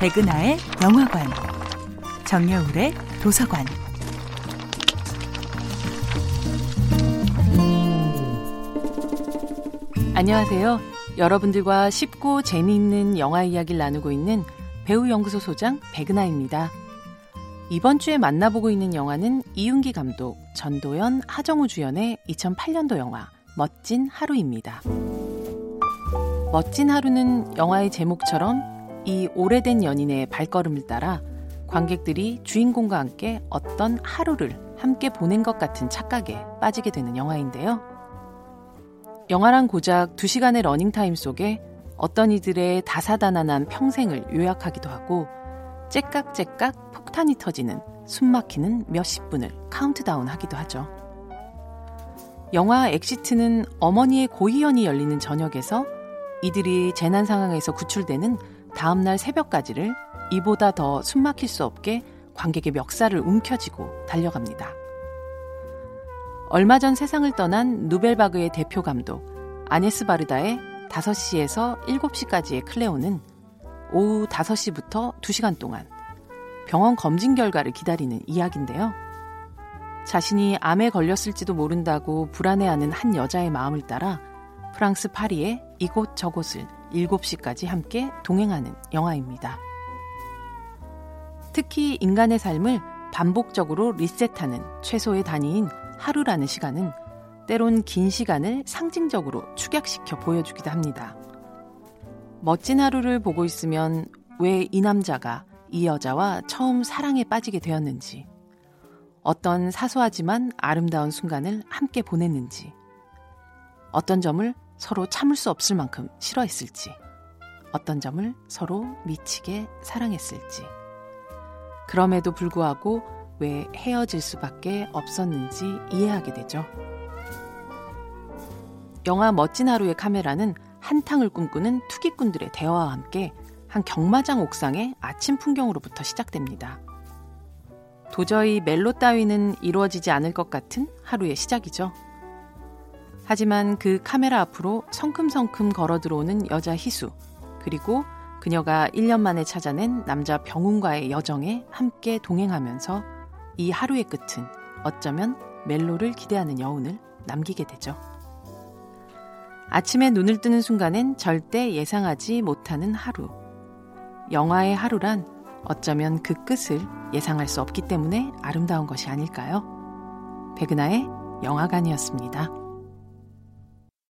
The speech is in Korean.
백은하의 영화관, 정여울의 도서관. 안녕하세요. 여러분들과 쉽고 재미있는 영화 이야기를 나누고 있는 배우 연구소 소장 백은하입니다. 이번 주에 만나보고 있는 영화는 이윤기 감독, 전도연, 하정우 주연의 2008년도 영화 멋진 하루입니다. 멋진 하루는 영화의 제목처럼 이 오래된 연인의 발걸음을 따라 관객들이 주인공과 함께 어떤 하루를 함께 보낸 것 같은 착각에 빠지게 되는 영화인데요. 영화란 고작 2시간의 러닝타임 속에 어떤 이들의 다사다난한 평생을 요약하기도 하고 째깍째깍 폭탄이 터지는 숨막히는 몇십 분을 카운트다운 하기도 하죠. 영화 엑시트는 어머니의 고희연이 열리는 저녁에서 이들이 재난 상황에서 구출되는 다음날 새벽까지를 이보다 더 숨막힐 수 없게 관객의 멱살을 움켜쥐고 달려갑니다. 얼마 전 세상을 떠난 누벨바그의 대표 감독 아네스 바르다의 5시에서 7시까지의 클레오는 오후 5시부터 2시간 동안 병원 검진 결과를 기다리는 이야기인데요. 자신이 암에 걸렸을지도 모른다고 불안해하는 한 여자의 마음을 따라 프랑스 파리의 이곳저곳을 7시까지 함께 동행하는 영화입니다. 특히 인간의 삶을 반복적으로 리셋하는 최소의 단위인 하루라는 시간은 때론 긴 시간을 상징적으로 축약시켜 보여주기도 합니다. 멋진 하루를 보고 있으면 왜 이 남자가 이 여자와 처음 사랑에 빠지게 되었는지, 어떤 사소하지만 아름다운 순간을 함께 보냈는지, 어떤 점을 서로 참을 수 없을 만큼 싫어했을지, 어떤 점을 서로 미치게 사랑했을지, 그럼에도 불구하고 왜 헤어질 수밖에 없었는지 이해하게 되죠. 영화 멋진 하루의 카메라는 한탕을 꿈꾸는 투기꾼들의 대화와 함께 한 경마장 옥상의 아침 풍경으로부터 시작됩니다. 도저히 멜로 따위는 이루어지지 않을 것 같은 하루의 시작이죠. 하지만 그 카메라 앞으로 성큼성큼 걸어 들어오는 여자 희수, 그리고 그녀가 1년 만에 찾아낸 남자 병훈과의 여정에 함께 동행하면서 이 하루의 끝은 어쩌면 멜로를 기대하는 여운을 남기게 되죠. 아침에 눈을 뜨는 순간엔 절대 예상하지 못하는 하루. 영화의 하루란 어쩌면 그 끝을 예상할 수 없기 때문에 아름다운 것이 아닐까요? 백은하의 영화관이었습니다.